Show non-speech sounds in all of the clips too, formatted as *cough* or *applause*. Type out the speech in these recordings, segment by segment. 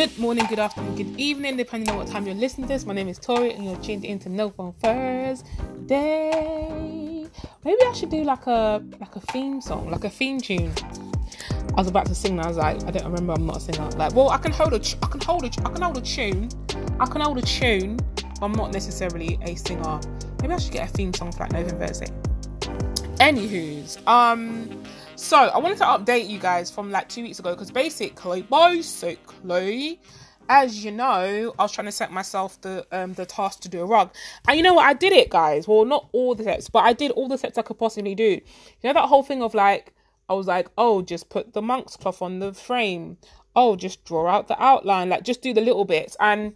Good morning, good afternoon, good evening, depending on what time you're listening to this. My name is Tori, and you're tuned into No Phone Thursday. Maybe I should do like a like a theme song, like a theme tune. I was about to sing, and I was like, I don't remember. I'm not a singer. Like, well, I can hold a, I can hold a, I can hold a tune. I can hold a tune. But I'm not necessarily a singer. Maybe I should get a theme song for like No Phone Thursday. Anywho's, um, so I wanted to update you guys from like two weeks ago because basically, basically, as you know, I was trying to set myself the um the task to do a rug, and you know what? I did it, guys. Well, not all the steps, but I did all the steps I could possibly do. You know that whole thing of like, I was like, oh, just put the monk's cloth on the frame. Oh, just draw out the outline, like just do the little bits. And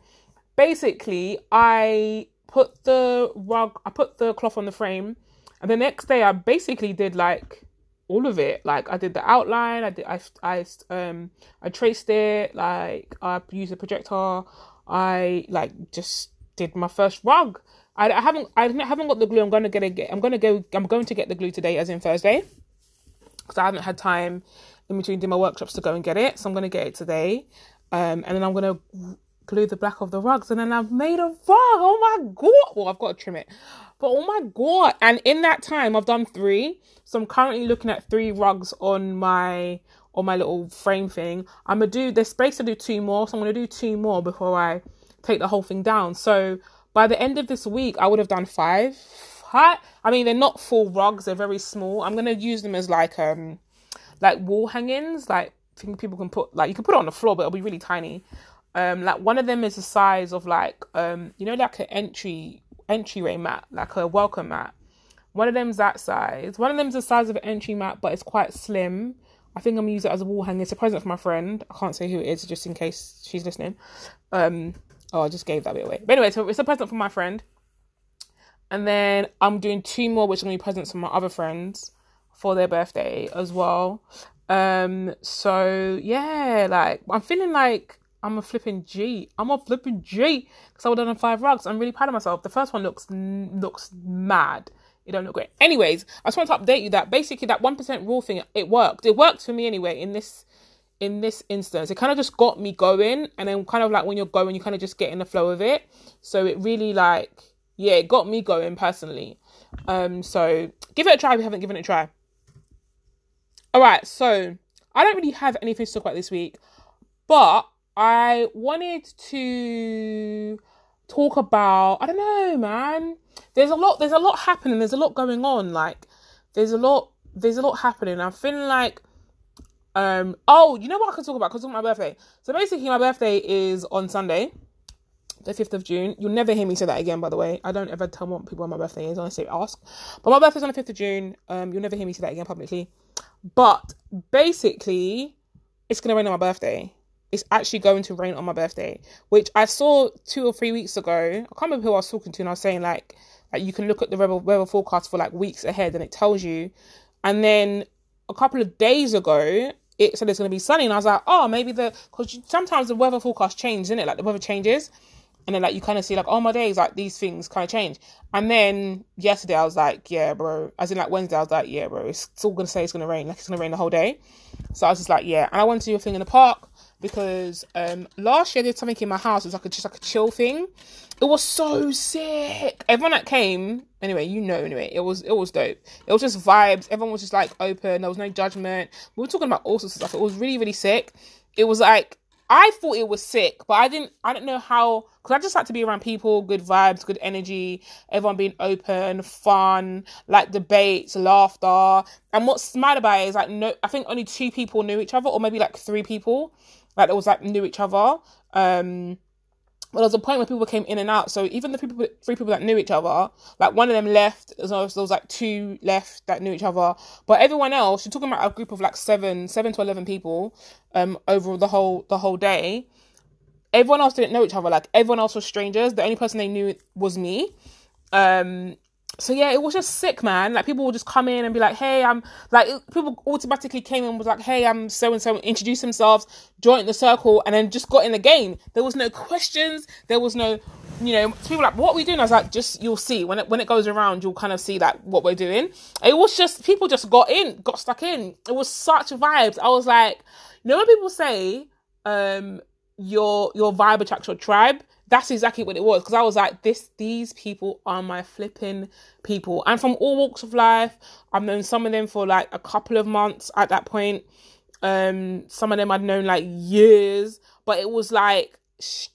basically, I put the rug, I put the cloth on the frame, and the next day I basically did like all of it. Like I did the outline, I did I I um I traced it, like I used a projector, I like just did my first rug. I, I haven't I haven't got the glue. I'm gonna get it. I'm gonna go. I'm going to get the glue today, as in Thursday, because I haven't had time in between doing my workshops to go and get it. So I'm gonna get it today, um, and then I'm gonna glue the black of the rugs, and then I've made a rug. Oh my god! Well, I've got to trim it, but oh my god! And in that time, I've done three. So I'm currently looking at three rugs on my on my little frame thing. I'm gonna do. There's space to do two more, so I'm gonna do two more before I take the whole thing down. So by the end of this week, I would have done five. I mean, they're not full rugs; they're very small. I'm gonna use them as like um like wall hangings. Like I think people can put like you can put it on the floor, but it'll be really tiny. Um, like one of them is the size of like um, you know, like an entry entryway mat, like a welcome mat. One of them's that size. One of them's the size of an entry mat, but it's quite slim. I think I'm gonna use it as a wall hanger. It's a present for my friend. I can't say who it is, just in case she's listening. Um, oh, I just gave that bit away. But anyway, so it's a present for my friend. And then I'm doing two more, which are gonna be presents for my other friends for their birthday as well. Um, so yeah, like I'm feeling like I'm a flipping G. I'm a flipping G because I would have done five rugs. I'm really proud of myself. The first one looks looks mad. It don't look great. Anyways, I just want to update you that basically that one percent rule thing it worked. It worked for me anyway in this in this instance. It kind of just got me going, and then kind of like when you're going, you kind of just get in the flow of it. So it really like yeah, it got me going personally. Um, so give it a try if you haven't given it a try. All right, so I don't really have anything to talk about this week, but I wanted to talk about I don't know, man. There's a lot there's a lot happening, there's a lot going on. Like there's a lot there's a lot happening. I'm feeling like um oh, you know what I can talk about because it's my birthday. So basically my birthday is on Sunday. The 5th of June. You'll never hear me say that again, by the way. I don't ever tell people when my birthday is. Say ask. But my birthday's on the 5th of June. Um, you'll never hear me say that again publicly. But basically, it's to rain on my birthday it's actually going to rain on my birthday, which I saw two or three weeks ago. I can't remember who I was talking to, and I was saying like, like you can look at the weather, forecast for like weeks ahead, and it tells you. And then a couple of days ago, it said it's going to be sunny, and I was like, oh, maybe the because sometimes the weather forecast changes, isn't it? Like the weather changes, and then like you kind of see like, oh my days, like these things kind of change. And then yesterday I was like, yeah, bro. As in like Wednesday, I was like, yeah, bro. It's, all gonna say it's gonna rain, like it's gonna rain the whole day. So I was just like, yeah. And I went to do a thing in the park because um last year I did something in my house. It was like a, just like a chill thing. It was so sick. Everyone that came, anyway, you know, anyway, it was it was dope. It was just vibes. Everyone was just like open. There was no judgment. We were talking about all sorts of stuff. It was really really sick. It was like I thought it was sick, but I didn't. I don't know how because I just like to be around people, good vibes, good energy, everyone being open, fun, like debates, laughter. And what's mad about it is like no, I think only two people knew each other, or maybe like three people like there was like knew each other. Um, but there was a point where people came in and out. So even the people, three people that knew each other, like one of them left. There was, there was like two left that knew each other. But everyone else, you're talking about a group of like seven, seven to eleven people, um, over the whole the whole day. Everyone else didn't know each other. Like everyone else was strangers. The only person they knew was me. Um, so yeah, it was just sick, man. Like people would just come in and be like, "Hey, I'm like," people automatically came in was like, "Hey, I'm so and so," introduce themselves, joined the circle, and then just got in the game. There was no questions. There was no, you know, people like, "What are we doing?" I was like, "Just you'll see when it when it goes around, you'll kind of see that what we're doing." It was just people just got in, got stuck in. It was such vibes. I was like, you know when people say, um, your your vibe attracts your tribe. That's exactly what it was because I was like, this these people are my flipping people, and from all walks of life. I've known some of them for like a couple of months at that point. Um, some of them I'd known like years, but it was like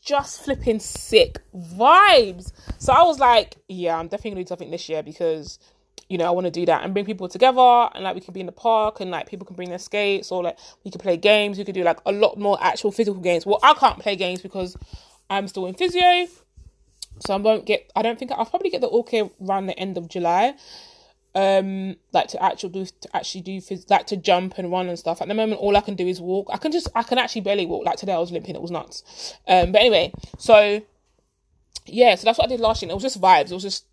just flipping sick vibes. So I was like, yeah, I'm definitely gonna do something this year because you know, I want to do that and bring people together and like we can be in the park and like people can bring their skates or like we could play games. We could do like a lot more actual physical games. Well, I can't play games because I'm still in physio. So I won't get I don't think I'll probably get the okay around the end of July. Um like to actually do to actually do phys- like to jump and run and stuff. At the moment all I can do is walk. I can just I can actually barely walk. Like today I was limping, it was nuts. Um but anyway, so yeah, so that's what I did last year. It was just vibes. It was just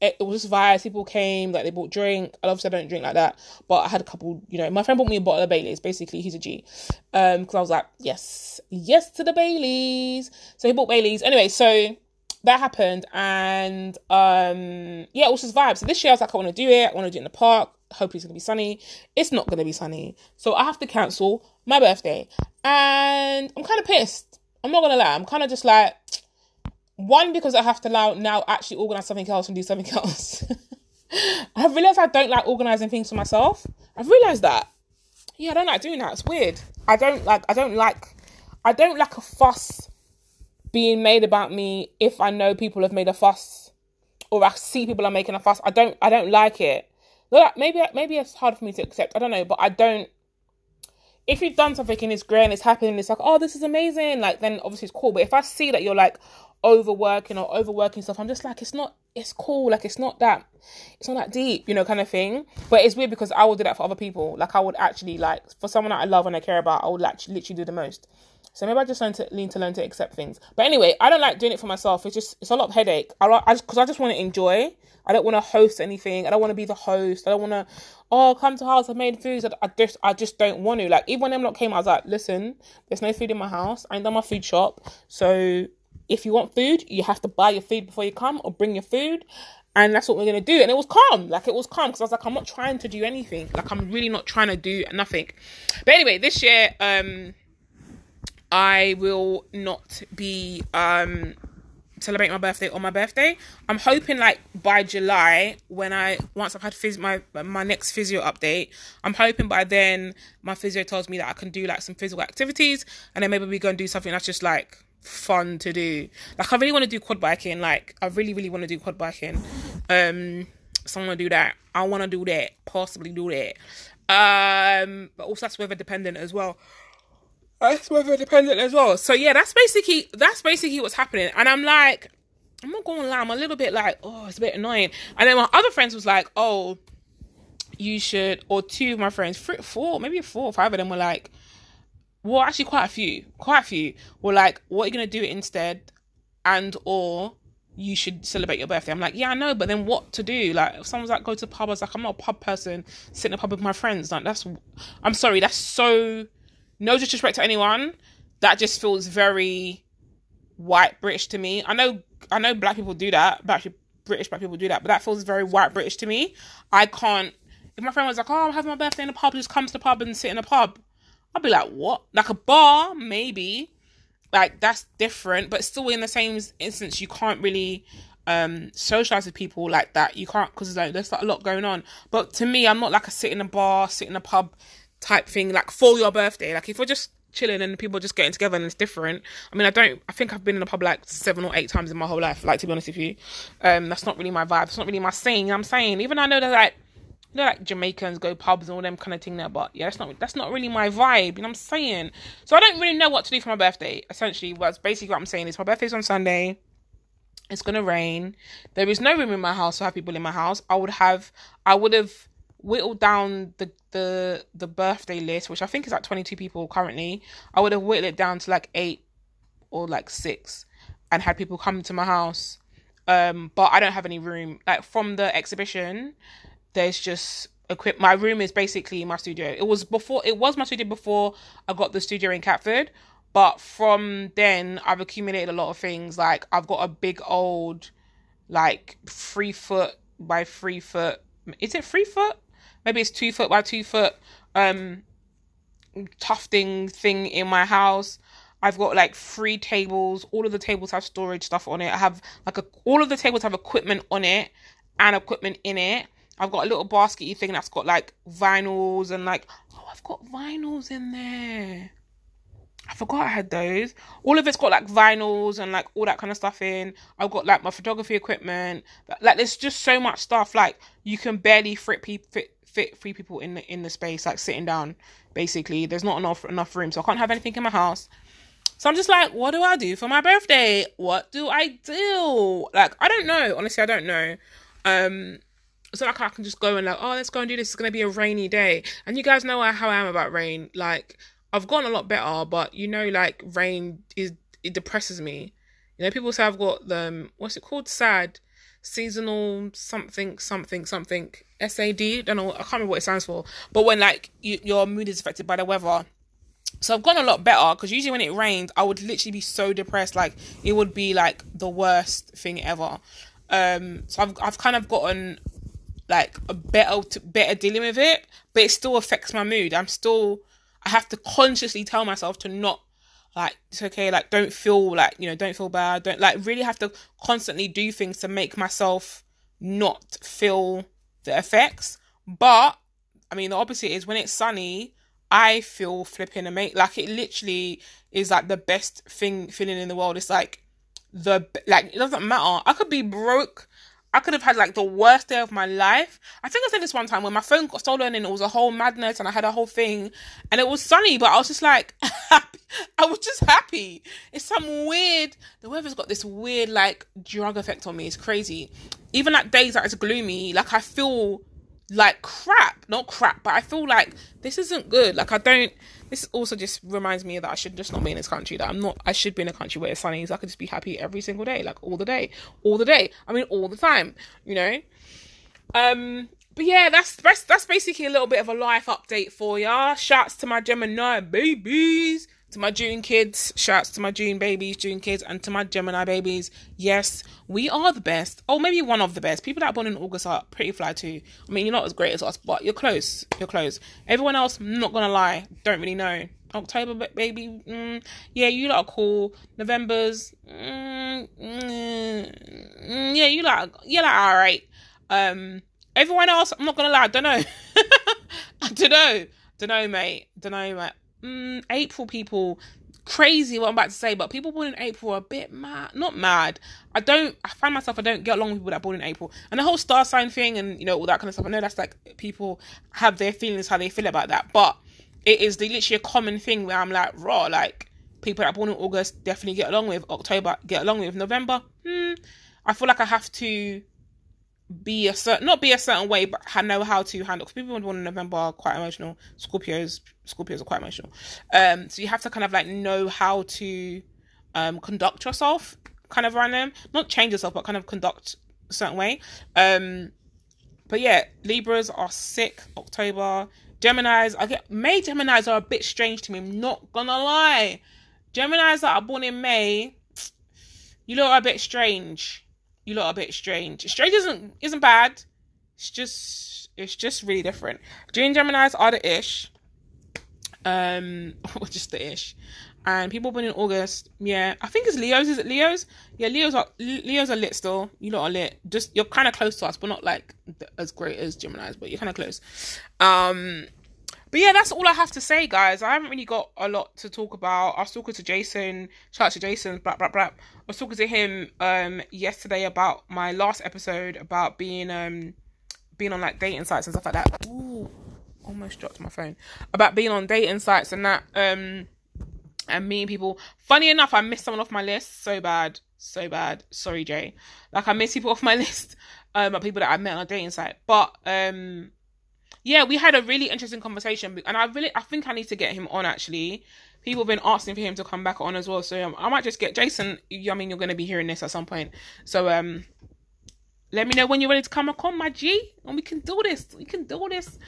it, was just vibes. People came, like they bought drink. I obviously I don't drink like that, but I had a couple. You know, my friend bought me a bottle of Bailey's. Basically, he's a G. Um, because I was like, yes, yes to the Baileys. So he bought Bailey's. Anyway, so that happened, and um, yeah, it was just vibes. So this year I was like, I want to do it. I want to do it in the park. Hopefully it's gonna be sunny. It's not gonna be sunny, so I have to cancel my birthday, and I'm kind of pissed. I'm not gonna lie. I'm kind of just like one, because I have to now, now actually organize something else and do something *laughs* else. I've realized I don't like organizing things for myself. I've realized that. Yeah, I don't like doing that. It's weird. I don't like, I don't like, I don't like a fuss being made about me if I know people have made a fuss or I see people are making a fuss. I don't, I don't like it. Maybe, maybe it's hard for me to accept. I don't know, but I don't, if you've done something and it's great and it's happening, it's like, oh, this is amazing. Like, then obviously it's cool. But if I see that you're like, overworking or overworking stuff. I'm just like, it's not, it's cool. Like, it's not that, it's not that deep, you know, kind of thing. But it's weird because I would do that for other people. Like, I would actually, like, for someone that I love and I care about, I would actually literally do the most. So maybe I just learn to need to learn to accept things. But anyway, I don't like doing it for myself. It's just, it's a lot of headache. I, I just, because I just want to enjoy. I don't want to host anything. I don't want to be the host. I don't want to, oh, come to house. I made food. I, I just, I just don't want to. Like, even when lot came, I was like, listen, there's no food in my house. I ain't done my food shop. So if you want food, you have to buy your food before you come or bring your food. And that's what we're gonna do. And it was calm, like it was calm because I was like, I'm not trying to do anything. Like I'm really not trying to do nothing. But anyway, this year, um, I will not be um celebrating my birthday on my birthday. I'm hoping like by July when I once I've had phys- my my next physio update, I'm hoping by then my physio tells me that I can do like some physical activities and then maybe we go and do something that's just like fun to do. Like I really want to do quad biking. Like I really, really want to do quad biking. Um, so I want to do that. I want to do that. Possibly do that. Um, but also that's weather dependent as well. That's weather dependent as well. So yeah, that's basically that's basically what's happening. And I'm like, I'm not going to lie. I'm a little bit like, oh, it's a bit annoying. And then my other friends was like, oh, you should, or two of my friends, three, four, maybe four or five of them were like, well actually quite a few quite a few. Were like what are you going to do instead? And or you should celebrate your birthday. I'm like yeah i know but then what to do? Like if someone's like go to pub i was like i'm not a pub person sit in a pub with my friends. Like that's i'm sorry that's so no disrespect to anyone. That just feels very white british to me. I know i know black people do that but actually british black people do that but that feels very white british to me. I can't if my friend was like oh i'm having my birthday in a pub just come to the pub and sit in a pub I'll be like, what? Like a bar, maybe. Like that's different, but still in the same instance, you can't really um socialize with people like that. You can't because like, there's like, a lot going on. But to me, I'm not like a sit in a bar, sit in a pub type thing. Like for your birthday, like if we're just chilling and people are just getting together and it's different. I mean, I don't. I think I've been in a pub like seven or eight times in my whole life. Like to be honest with you, um, that's not really my vibe. It's not really my thing. I'm saying, even I know that like you know, like Jamaicans go pubs and all them kind of thing there, but yeah, that's not that's not really my vibe. You know what I'm saying? So I don't really know what to do for my birthday. Essentially, what's basically what I'm saying is my birthday's on Sunday. It's gonna rain. There is no room in my house to have people in my house. I would have I would have whittled down the the the birthday list, which I think is like 22 people currently. I would have whittled it down to like eight or like six, and had people come to my house. Um, but I don't have any room. Like from the exhibition, there's just equip my room is basically my studio. It was before it was my studio before I got the studio in Catford. But from then I've accumulated a lot of things. Like I've got a big old like three foot by three foot is it three foot? Maybe it's two foot by two foot um tufting thing in my house. I've got like three tables. All of the tables have storage stuff on it. I have like a, all of the tables have equipment on it and equipment in it. I've got a little baskety thing that's got like vinyls and like oh I've got vinyls in there. I forgot I had those. All of it's got like vinyls and like all that kind of stuff in. I've got like my photography equipment. Like there's just so much stuff. Like you can barely fit fit fit three people in the in the space like sitting down. Basically, there's not enough enough room, so I can't have anything in my house. So I'm just like, what do I do for my birthday? What do I do? Like I don't know. Honestly, I don't know. Um, so like I can just go and like, oh, let's go and do this. It's gonna be a rainy day, and you guys know how I am about rain. Like I've gotten a lot better, but you know, like rain is it depresses me. You know, people say I've got the um, what's it called? Sad, seasonal something something something SAD. Don't know. I can't remember what it stands for. But when like you, your mood is affected by the weather. So I've gotten a lot better because usually when it rained, I would literally be so depressed. Like it would be like the worst thing ever. Um, so I've I've kind of gotten like a better better dealing with it, but it still affects my mood. I'm still I have to consciously tell myself to not like it's okay, like don't feel like you know, don't feel bad, don't like really have to constantly do things to make myself not feel the effects. But I mean, the opposite is when it's sunny. I feel flipping amazing. Like it literally is like the best thing feeling in the world. It's like the like it doesn't matter. I could be broke I could have had like the worst day of my life. I think I said this one time when my phone got stolen and it was a whole madness and I had a whole thing and it was sunny, but I was just like. *laughs* I was just happy. It's some weird the weather's got this weird like drug effect on me. It's crazy. Even like days that it's gloomy, like I feel like crap. Not crap, but I feel like this isn't good. Like I don't this also just reminds me that I should just not be in this country. That I'm not. I should be in a country where it's sunny. So I could just be happy every single day, like all the day, all the day. I mean, all the time. You know. Um. But yeah, that's that's that's basically a little bit of a life update for ya. Shouts to my Gemini babies to my June kids, shouts to my June babies, June kids, and to my Gemini babies. Yes, we are the best. Oh, maybe one of the best. People that are born in August are pretty fly too. I mean, you're not as great as us, but you're close. You're close. Everyone else, not gonna lie, don't really know. October, baby, mm, yeah, you lot are cool. November's, mm, mm, yeah, you like, you're like all right. Um, everyone else, I'm not gonna lie, I don't know. *laughs* I don't know, don't know, mate, don't know, mate mm, April people crazy what I'm about to say, but people born in April are a bit mad. Not mad. I don't. I find myself I don't get along with people that are born in April, and the whole star sign thing, and you know all that kind of stuff. I know that's like people have their feelings how they feel about that, but it is the, literally a common thing where I'm like raw, like people that are born in August definitely get along with October, get along with November. Hmm, I feel like I have to be a certain not be a certain way but I know how to handle because people born in november are quite emotional. Scorpios scorpios are quite emotional. Um so you have to kind of like know how to um conduct yourself kind of them. Not change yourself but kind of conduct a certain way. Um but yeah libras are sick october. Gemini's i get may gemini's are a bit strange to me i'm not gonna lie. Gemini's that are born in may you look a bit strange you are a bit strange. Strange isn't isn't bad. It's just it's just really different. June Gemini's are the ish. Um, *laughs* or just the ish. And people born in August, yeah, I think it's Leo's. Is it Leo's? Yeah, Leo's are Leo's are lit still. You lot are lit. Just you're kind of close to us, but not like as great as Gemini's, but you're kind of close. Um, but yeah, that's all I have to say, guys. I haven't really got a lot to talk about. I was talking to Jason, shout out to Jason, blah blah blah. I was talking to him um yesterday about my last episode about being um being on like dating sites and stuff like that. Ooh, almost dropped my phone. About being on dating sites and that um and meeting people. Funny enough, I missed someone off my list so bad, so bad. Sorry, Jay. Like I missed people *laughs* off my list um people that I met on a dating site, but um yeah, we had a really interesting conversation, and I really, I think I need to get him on. Actually, people have been asking for him to come back on as well, so um, I might just get Jason. I mean, you're going to be hearing this at some point, so um, let me know when you're ready to come back on, my G, and we can do this. We can do this.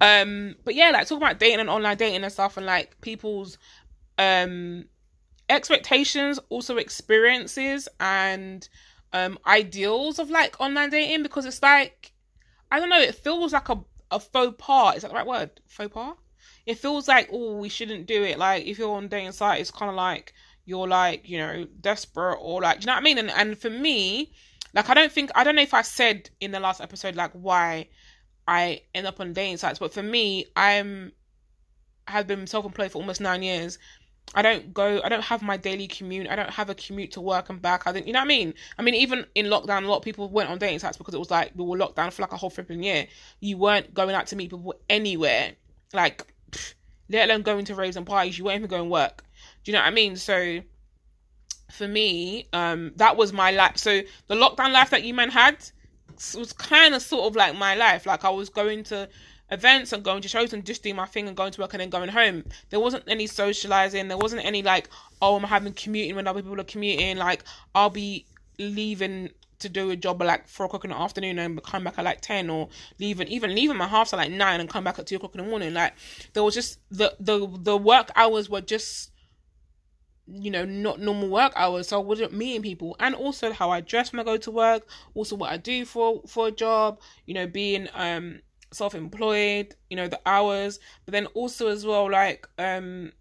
Um, but yeah, like talking about dating and online dating and stuff, and like people's um expectations, also experiences and um ideals of like online dating, because it's like I don't know, it feels like a a faux pas. Is that the right word? Faux pas? it feels like oh we shouldn't do it. Like if you're on dating site, it's kind of like you're like you know desperate or like do you know what I mean? And and for me, like I don't think I don't know if I said in the last episode like why I end up on dating sites, but for me, I'm have been self-employed for almost nine years I don't go, I don't have my daily commute. I don't have a commute to work and back. I think, you know what I mean? I mean, even in lockdown, a lot of people went on dating sites because it was like we were locked down for like a whole flipping year. You weren't going out to meet people anywhere, like, pff, let alone going to raves and parties. You weren't even going work. Do you know what I mean? So, for me, um, that was my life. So, the lockdown life that you men had was kind of sort of like my life. Like, I was going to events and going to shows and just doing my thing and going to work and then going home. There wasn't any socializing. There wasn't any like, oh, I'm having commuting when other people are commuting. Like, I'll be leaving to do a job at like four o'clock in the afternoon and come back at like ten or leaving even leaving my house at like nine and come back at two o'clock in the morning. Like there was just the the the work hours were just you know not normal work hours so i wasn't meeting people and also how i dress when i go to work also what i do for for a job you know being um self-employed you know the hours but then also as well like um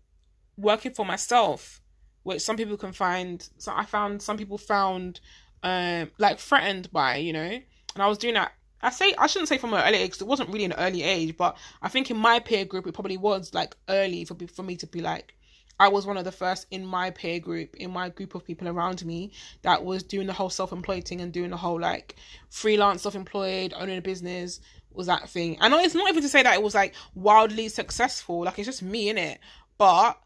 working for myself which some people can find so i found some people found um like threatened by you know and i was doing that. I say i shouldn't say from an early age because it wasn't really an early age but i think in my peer group it probably was like early for for me to be like I was one of the first in my peer group, in my group of people around me, that was doing the whole self employed thing and doing the whole like freelance self employed, owning a business, was that thing. Know it's not even to say that it was like wildly successful, like it's just me in it. But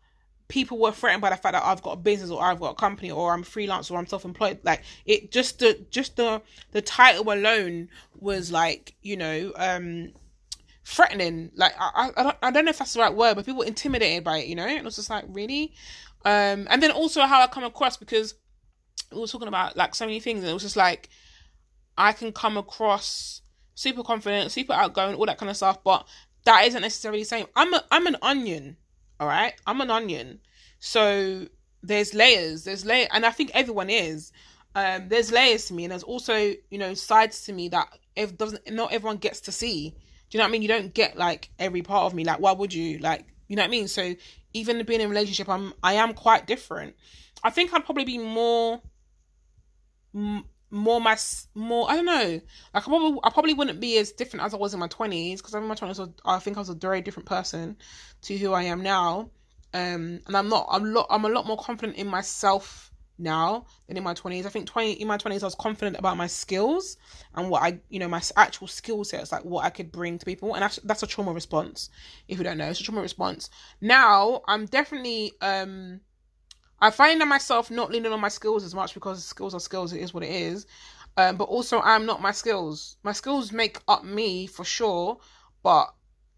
people were threatened by the fact that I've got a business or I've got a company or I'm freelance or I'm self-employed. Like it just the just the the title alone was like you know um threatening. Like I I don't I don't know if that's the right word, but people intimidated by it. You know, it was just like really. Um, and then also how I come across because we were talking about like so many things, and it was just like I can come across super confident, super outgoing, all that kind of stuff. But that isn't necessarily the same. I'm a I'm an onion, all right. I'm an onion. So there's layers. There's layer, and I think everyone is. Um, there's layers to me, and there's also you know sides to me that if doesn't not everyone gets to see. Do you know what I mean? You don't get like every part of me. Like why would you? Like you know what I mean? So even being in a relationship, I'm I am quite different. I think I'd probably be more more my more I don't know. Like I probably I probably wouldn't be as different as I was in my twenties because in my twenties I think I was a very different person to who I am now. Um, and I'm not. I'm lot. I'm a lot more confident in myself now than in my twenties. I think twenty in my twenties I was confident about my skills and what I you know my actual skill sets like what I could bring to people and that's that's a trauma response. If you don't know, it's a trauma response. Now I'm definitely um I find myself not leaning on my skills as much because skills are skills. It is what it is. Um, but also, I'm not my skills. My skills make up me for sure, but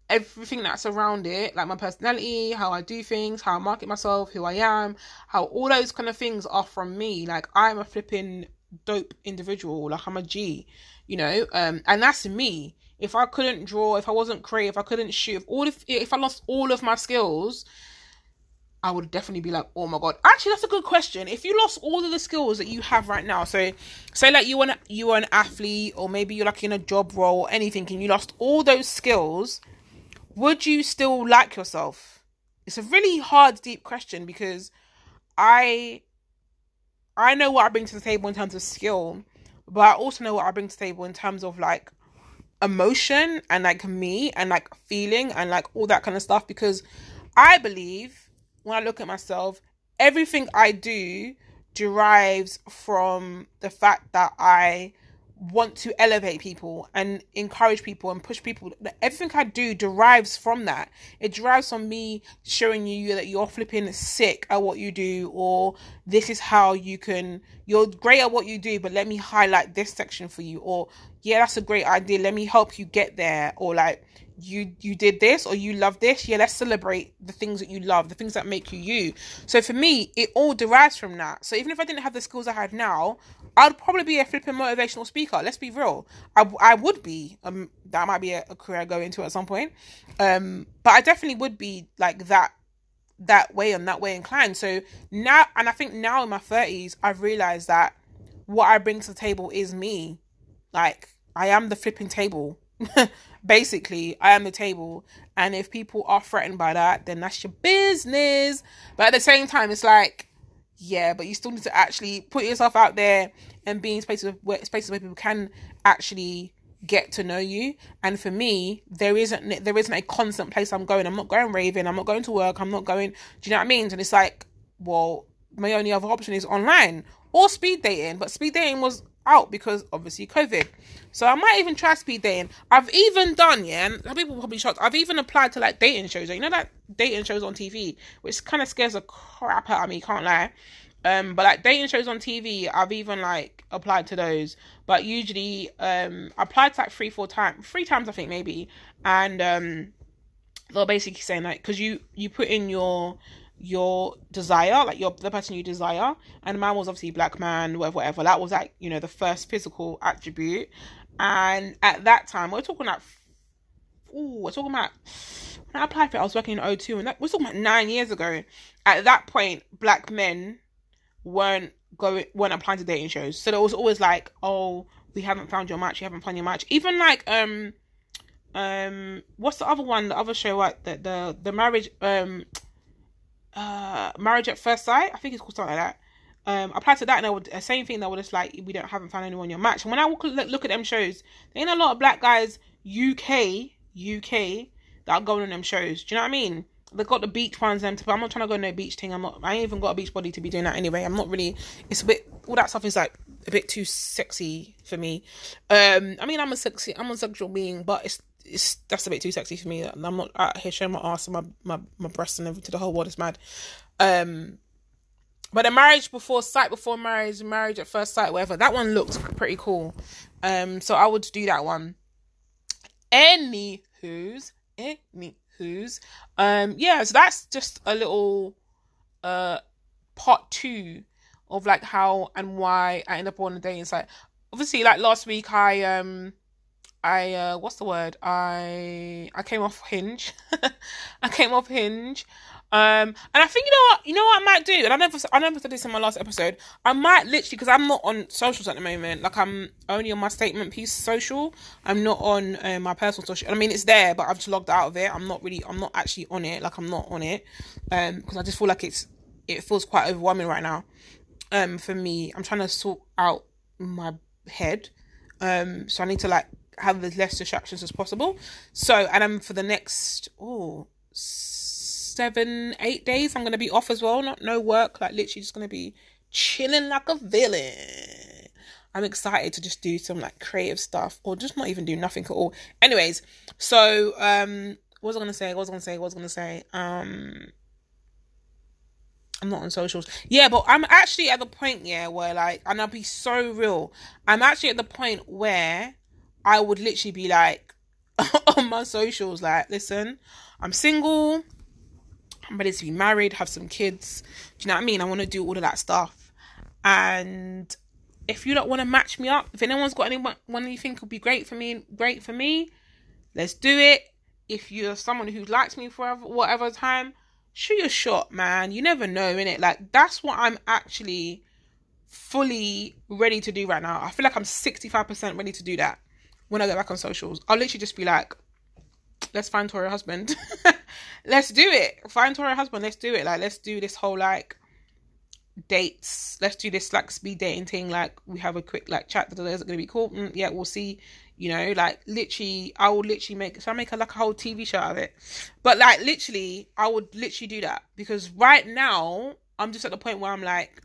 everything that's around it, like my personality, how I do things, how I market myself, who I am, how all those kind of things are from me. Like I'm a flipping dope individual. Like I'm a G, you know. Um, and that's me. If I couldn't draw, if I wasn't creative, if I couldn't shoot, if all if if I lost all of my skills, I would definitely be like, oh my god. Actually, that's a good question. If you lost all of the skills that you have right now, so say like you want you are an athlete, or maybe you're like in a job role or anything, and you lost all those skills, would you still like yourself? It's a really hard, deep question because I I know what I bring to the table in terms of skill, but I also know what I bring to the table in terms of like emotion and like me and like feeling and like all that kind of stuff because I believe when I look at myself, everything I do derives from the fact that I want to elevate people and encourage people and push people. Everything I do derives from that. It derives from me showing you that you're flipping sick at what you do, or this is how you can, you're great at what you do, but let me highlight this section for you, or yeah, that's a great idea. Let me help you get there, or like, you you did this or you love this yeah let's celebrate the things that you love the things that make you you. So for me it all derives from that. So even if i didn't have the skills i have now i'd probably be a flipping motivational speaker let's be real. I, I would be um that might be a, a career i go into at some point. Um but i definitely would be like that that way and that way inclined. So now and i think now in my 30s i've realized that what i bring to the table is me. Like i am the flipping table *laughs* Basically, I am the table. And if people are threatened by that, then that's your business. But at the same time, it's like, yeah, but you still need to actually put yourself out there and be in spaces where spaces where people can actually get to know you. And for me, there isn't there isn't a constant place I'm going. I'm not going raving. I'm not going to work. I'm not going. Do you know what I mean? And it's like, well, my only other option is online or speed dating. But speed dating was out because obviously COVID. So I might even try speed dating. I've even done, yeah, and people probably shocked. I've even applied to like dating shows. You know that dating shows on TV, which kind of scares the crap out of me. Can't lie. Um, but like dating shows on TV, I've even like applied to those. But usually, um, I applied to like three, four times, three times I think maybe, and um, they're basically saying like, because you you put in your your desire, like your the person you desire. And man was obviously black man, whatever, whatever. That was like, you know, the first physical attribute. And at that time, we're talking about oh, we're talking about when I applied for it, I was working in O2 and that we're talking about nine years ago. At that point, black men weren't going weren't applying to dating shows. So there was always like, oh, we haven't found your match, you haven't found your match. Even like um um what's the other one, the other show like the the the marriage um uh Marriage at First Sight. I think it's called something like that. Um, applied to that and I would uh, same thing. That was just like we don't haven't found anyone your match. And when I look, look at them shows, there ain't a lot of black guys UK UK that are going on them shows. Do you know what I mean? They got the beach ones. Them, but I'm not trying to go no beach thing. I'm not. I ain't even got a beach body to be doing that anyway. I'm not really. It's a bit. All that stuff is like a bit too sexy for me. Um, I mean, I'm a sexy. I'm a sexual being, but it's it's that's a bit too sexy for me. I'm not out here showing my ass and my my my breasts and everything to the whole world. It's mad. Um, but the marriage before sight before marriage, marriage at first sight, whatever. That one looked pretty cool. Um, so I would do that one. Any who's any who's um yeah. So that's just a little uh part two of like how and why I end up on a dating site. Obviously, like last week, I um I uh what's the word? I I came off Hinge. *laughs* I came off Hinge. Um, and I think you know what you know what I might do, and I never I never said this in my last episode. I might literally because I'm not on socials at the moment. Like I'm only on my statement piece social. I'm not on uh, my personal social. I mean it's there, but I've just logged out of it. I'm not really I'm not actually on it. Like I'm not on it. Um, because I just feel like it's it feels quite overwhelming right now. Um, for me, I'm trying to sort out my head. Um, so I need to like have as less distractions as possible. So, and I'm for the next oh seven eight days, I'm gonna be off as well. Not no work, like literally just gonna be chilling like a villain. I'm excited to just do some like creative stuff or just not even do nothing at all. Anyways, so um, what was I gonna say? What was I gonna say? What was I gonna say? Um. I'm not on socials. Yeah, but I'm actually at the point, yeah, where like, and I'll be so real. I'm actually at the point where I would literally be like *laughs* on my socials, like, listen, I'm single, I'm ready to be married, have some kids. Do you know what I mean? I want to do all of that stuff. And if you don't want to match me up, if anyone's got anyone you think would be great for me, great for me, let's do it. If you're someone who likes me for whatever time, shoot your shot, man. You never know, innit? Like that's what I'm actually fully ready to do right now. I feel like I'm 65% ready to do that when I get back on socials. I'll literally just be like, let's find Tori a husband. *laughs* let's do it. Find Tori a husband. Let's do it. Like, let's do this whole like dates. Let's do this like speed dating thing. Like, we have a quick like chat. Is it gonna be cool? Mm, yeah, we'll see. You know, like literally, I will literally make. So I make a, like a whole TV show out of it. But like literally, I would literally do that because right now I'm just at the point where I'm like,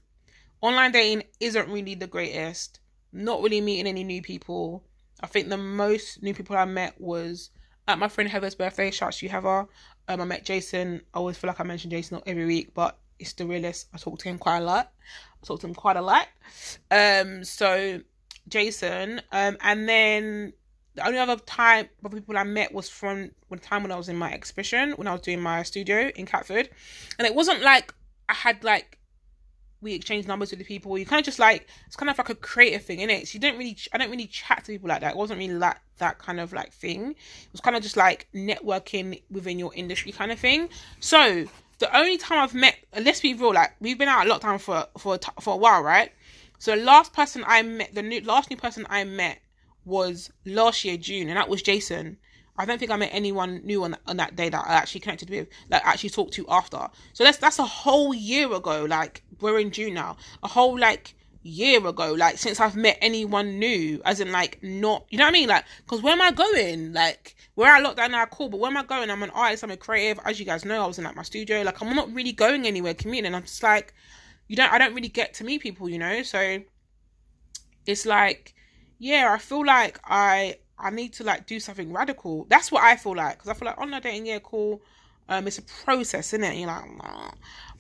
online dating isn't really the greatest. Not really meeting any new people I think the most new people I met was at my friend Heather's birthday. Shouts to you, Heather. Um, I met Jason. I always feel like I mention Jason not every week, but it's the realest. I talk to him quite a lot. I talk to him quite a lot. Um, so Jason. Um, and then the only other time of people I met was from the time when I was in my exhibition, when I was doing my studio in Catford, and it wasn't like I had like we exchange numbers with the people. You kind of just like it's kind of like a creative thing, innit? So you don't really, I don't really chat to people like that. It wasn't really like that kind of like thing. It was kind of just like networking within your industry kind of thing. So the only time I've met, let's be real, like we've been out of lockdown for for for a while, right? So the last person I met, the new last new person I met was last year June, and that was Jason. I don't think I met anyone new on on that day that I actually connected with, like actually talked to after. So that's that's a whole year ago. Like we're in June now, a whole like year ago. Like since I've met anyone new, as in like not, you know what I mean? Like because where am I going? Like we're at lockdown now, cool. But where am I going? I'm an artist. I'm a creative. As you guys know, I was in like my studio. Like I'm not really going anywhere commuting. I'm just like, you don't. I don't really get to meet people, you know. So it's like, yeah, I feel like I I need to like do something radical. That's what I feel like because I feel like online dating, yeah, cool. Um, it's a process, isn't it? You're like, nah.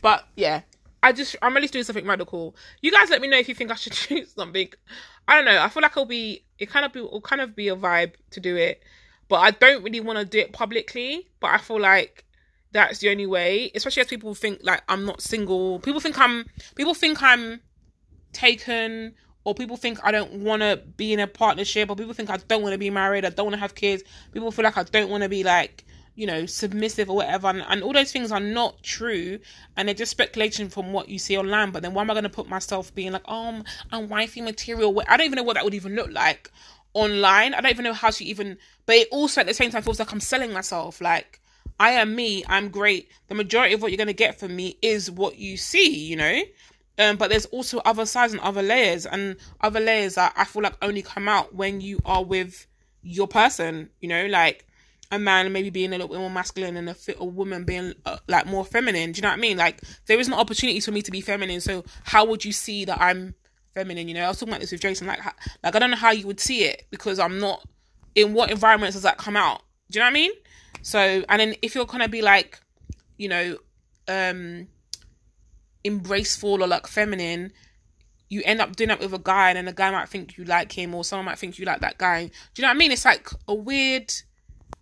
but yeah, I just I'm really doing something radical. You guys, let me know if you think I should *laughs* do something. I don't know. I feel like it'll be it kind of be will kind of be a vibe to do it, but I don't really want to do it publicly. But I feel like that's the only way, especially as people think like I'm not single. People think I'm people think I'm taken or people think I don't want to be in a partnership, or people think I don't want to be married, I don't want to have kids. People feel like I don't want to be like, you know, submissive or whatever. And, and, all those things are not true. And they're just speculation from what you see online. But then why am I going to put myself being like, oh, I'm wifey material? I don't even know what that would even look like online. I don't even know how to even, but it also at the same time feels like I'm selling myself. Like, I am me, I'm great. The majority of what you're going to get from me is what you see, you know? Um, but there's also other sides and other layers, and other layers that I feel like only come out when you are with your person. You know, like a man maybe being a little bit more masculine and a, a woman being uh, like more feminine. Do you know what I mean? Like there isn't opportunity for me to be feminine. So how would you see that I'm feminine? You know, I was talking about this with Jason. Like, like I don't know how you would see it because I'm not. In what environments does that come out? Do you know what I mean? So, and then if you're gonna be like, you know, um embraceful or like feminine, you end up doing that with a guy, and then the guy might think you like him, or someone might think you like that guy. Do you know what I mean? It's like a weird,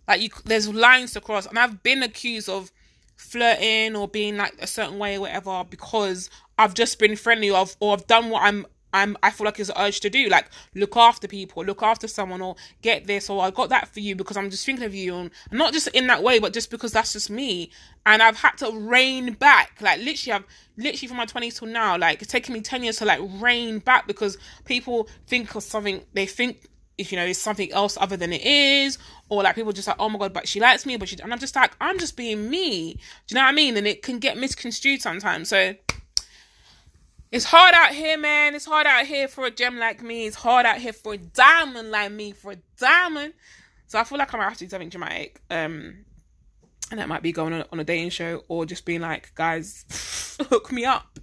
like you. There's lines to cross, and I've been accused of flirting or being like a certain way or whatever because I've just been friendly of or I've done what I'm I'm I feel like it's an urge to do, like look after people, look after someone, or get this, or I got that for you because I'm just thinking of you, and not just in that way, but just because that's just me. And I've had to rein back, like literally, I've literally from my twenties till now, like it's taken me ten years to like rein back because people think of something, they think if you know it's something else other than it is, or like people just like, oh my god, but she likes me, but she, and I'm just like, I'm just being me. Do you know what I mean? And it can get misconstrued sometimes. So it's hard out here, man. It's hard out here for a gem like me. It's hard out here for a diamond like me, for a diamond. So I feel like I to do something dramatic. Um, and that might be going on, on a dating show or just being like, guys, *laughs* hook me up.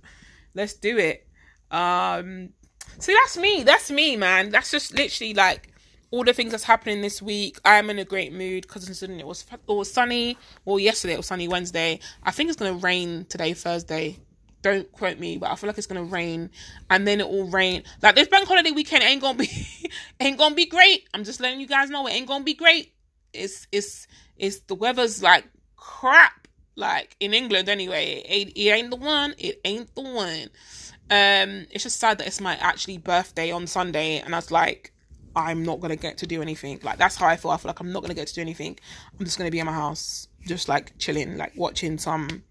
Let's do it. Um, so that's me. That's me, man. That's just literally like all the things that's happening this week. I'm in a great mood because considering it was it was sunny. Well, yesterday it was sunny. Wednesday. I think it's gonna rain today, Thursday don't quote me, but I feel like it's gonna rain, and then it will rain. Like this bank holiday weekend ain't gonna be *laughs* ain't gonna be great. I'm just letting you guys know it ain't gonna be great. It's it's it's the weather's like crap. Like in England anyway, it, it ain't the one. It ain't the one. Um, it's just sad that it's my actually birthday on Sunday, and I was like, I'm not gonna get to do anything. Like that's how I feel. I feel like I'm not gonna get to do anything. I'm just gonna be in my house, just like chilling, like watching some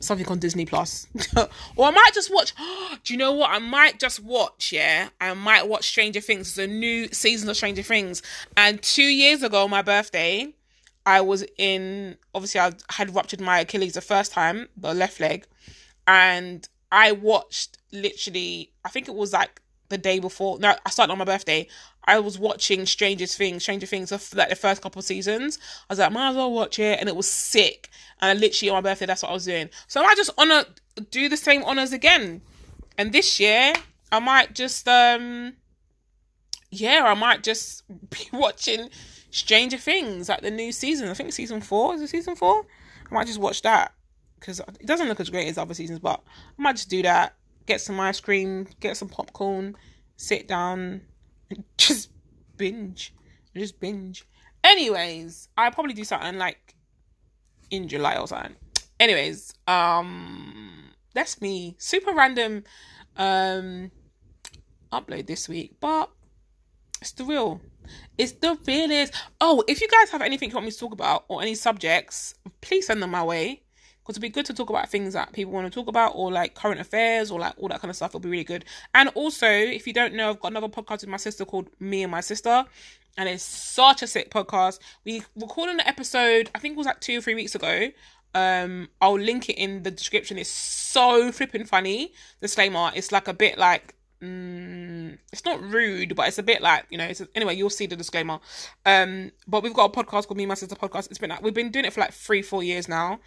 something on Disney Plus. *laughs* or I might just watch *gasps* do you know what? I might just watch, yeah. I might watch Stranger Things. It's a new season of Stranger Things. And two years ago, my birthday, I was in obviously I had ruptured my Achilles the first time, the left leg, and I watched literally I think it was like the day before. No, I started on my birthday. I was watching Stranger Things, Stranger Things, like the first couple seasons. I was like, might as well watch it, and it was sick. And I literally on my birthday, that's what I was doing. So I might just honor, do the same honors again. And this year, I might just, um, yeah, I might just *laughs* be watching Stranger Things, like the new season. I think season four is it season four. I might just watch that because it doesn't look as great as other seasons, but I might just do that get some ice cream, get some popcorn, sit down, *laughs* just binge. Just binge. Anyways, I'll probably do something like in July or something. Anyways, um that's me. Super random um upload this week, but it's the real. It's the realest. Oh, if you guys have anything you want me to talk about or any subjects, please send them my way because it'd be good to talk about things that people want to talk about or like current affairs or like all that kind of stuff. It'll be really good. And also, if you don't know, I've got another podcast with my sister called Me and My Sister. And it's such a sick podcast. We recorded an episode, I think it was like two or three weeks ago. Um, I'll link it in the description. It's so flipping funny. Disclaimer: It's like a bit like mm, it's not rude, but it's a bit like you know. It's a, anyway, you'll see the disclaimer. Um, but we've got a podcast called Me and My Sister Podcast. It's been like we've been doing it for like three, four years now.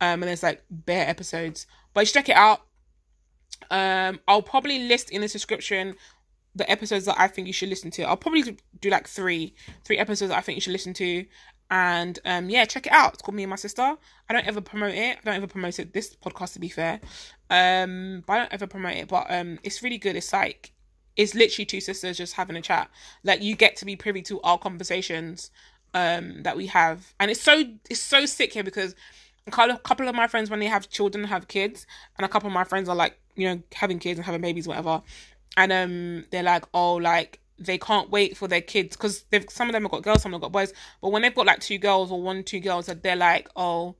Um, and there's like bare episodes, but you should check it out. Um, I'll probably list in the description the episodes that I think you should listen to. I'll probably do like three, three episodes that I think you should listen to. And um, yeah, check it out. It's called Me and My Sister. I don't ever promote it. I don't ever promote it. This podcast, to be fair, um, but I don't ever promote it. But um, it's really good. It's like it's literally two sisters just having a chat. Like you get to be privy to our conversations um that we have, and it's so it's so sick here because a couple of my friends when they have children have kids, and a couple of my friends are like you know having kids and having babies, whatever, and um they're like oh like they can't wait for their kids because they've some of them have got girls, some of them have got boys. But when they've got like two girls or one two girls, that they're like, oh,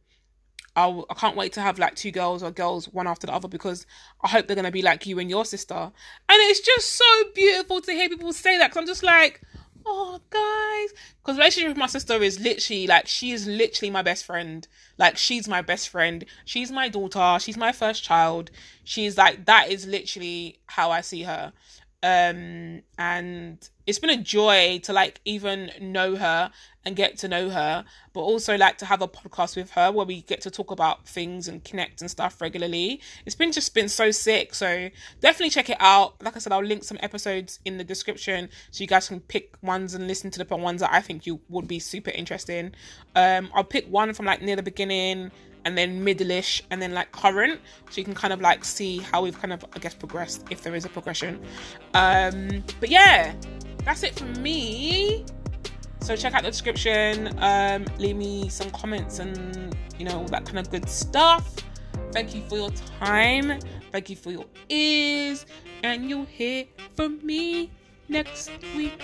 I can't wait to have like two girls or girls one after the other because I hope they're gonna be like you and your sister. And it's just so beautiful to hear people say that because I'm just like, oh guys, because relationship with my sister is literally like she is literally my best friend. Like she's my best friend. She's my daughter. She's my first child. She's like that is literally how I see her um and it's been a joy to like even know her and get to know her but also like to have a podcast with her where we get to talk about things and connect and stuff regularly. It's been just been so sick. So definitely check it out. Like i said i'll link some episodes in the description so you guys can pick ones and listen to the ones that i think you would be super interesting um i'll pick one from like near the beginning and then middle-ish and then like current. So you can kind of like see how we've kind of i guess progressed if there is a progression. Um but yeah that's it from me. So check out the description. Um leave me some comments and you know all that kind of good stuff. Thank you for your time. Thank you for your ears. And you'll hear from me next week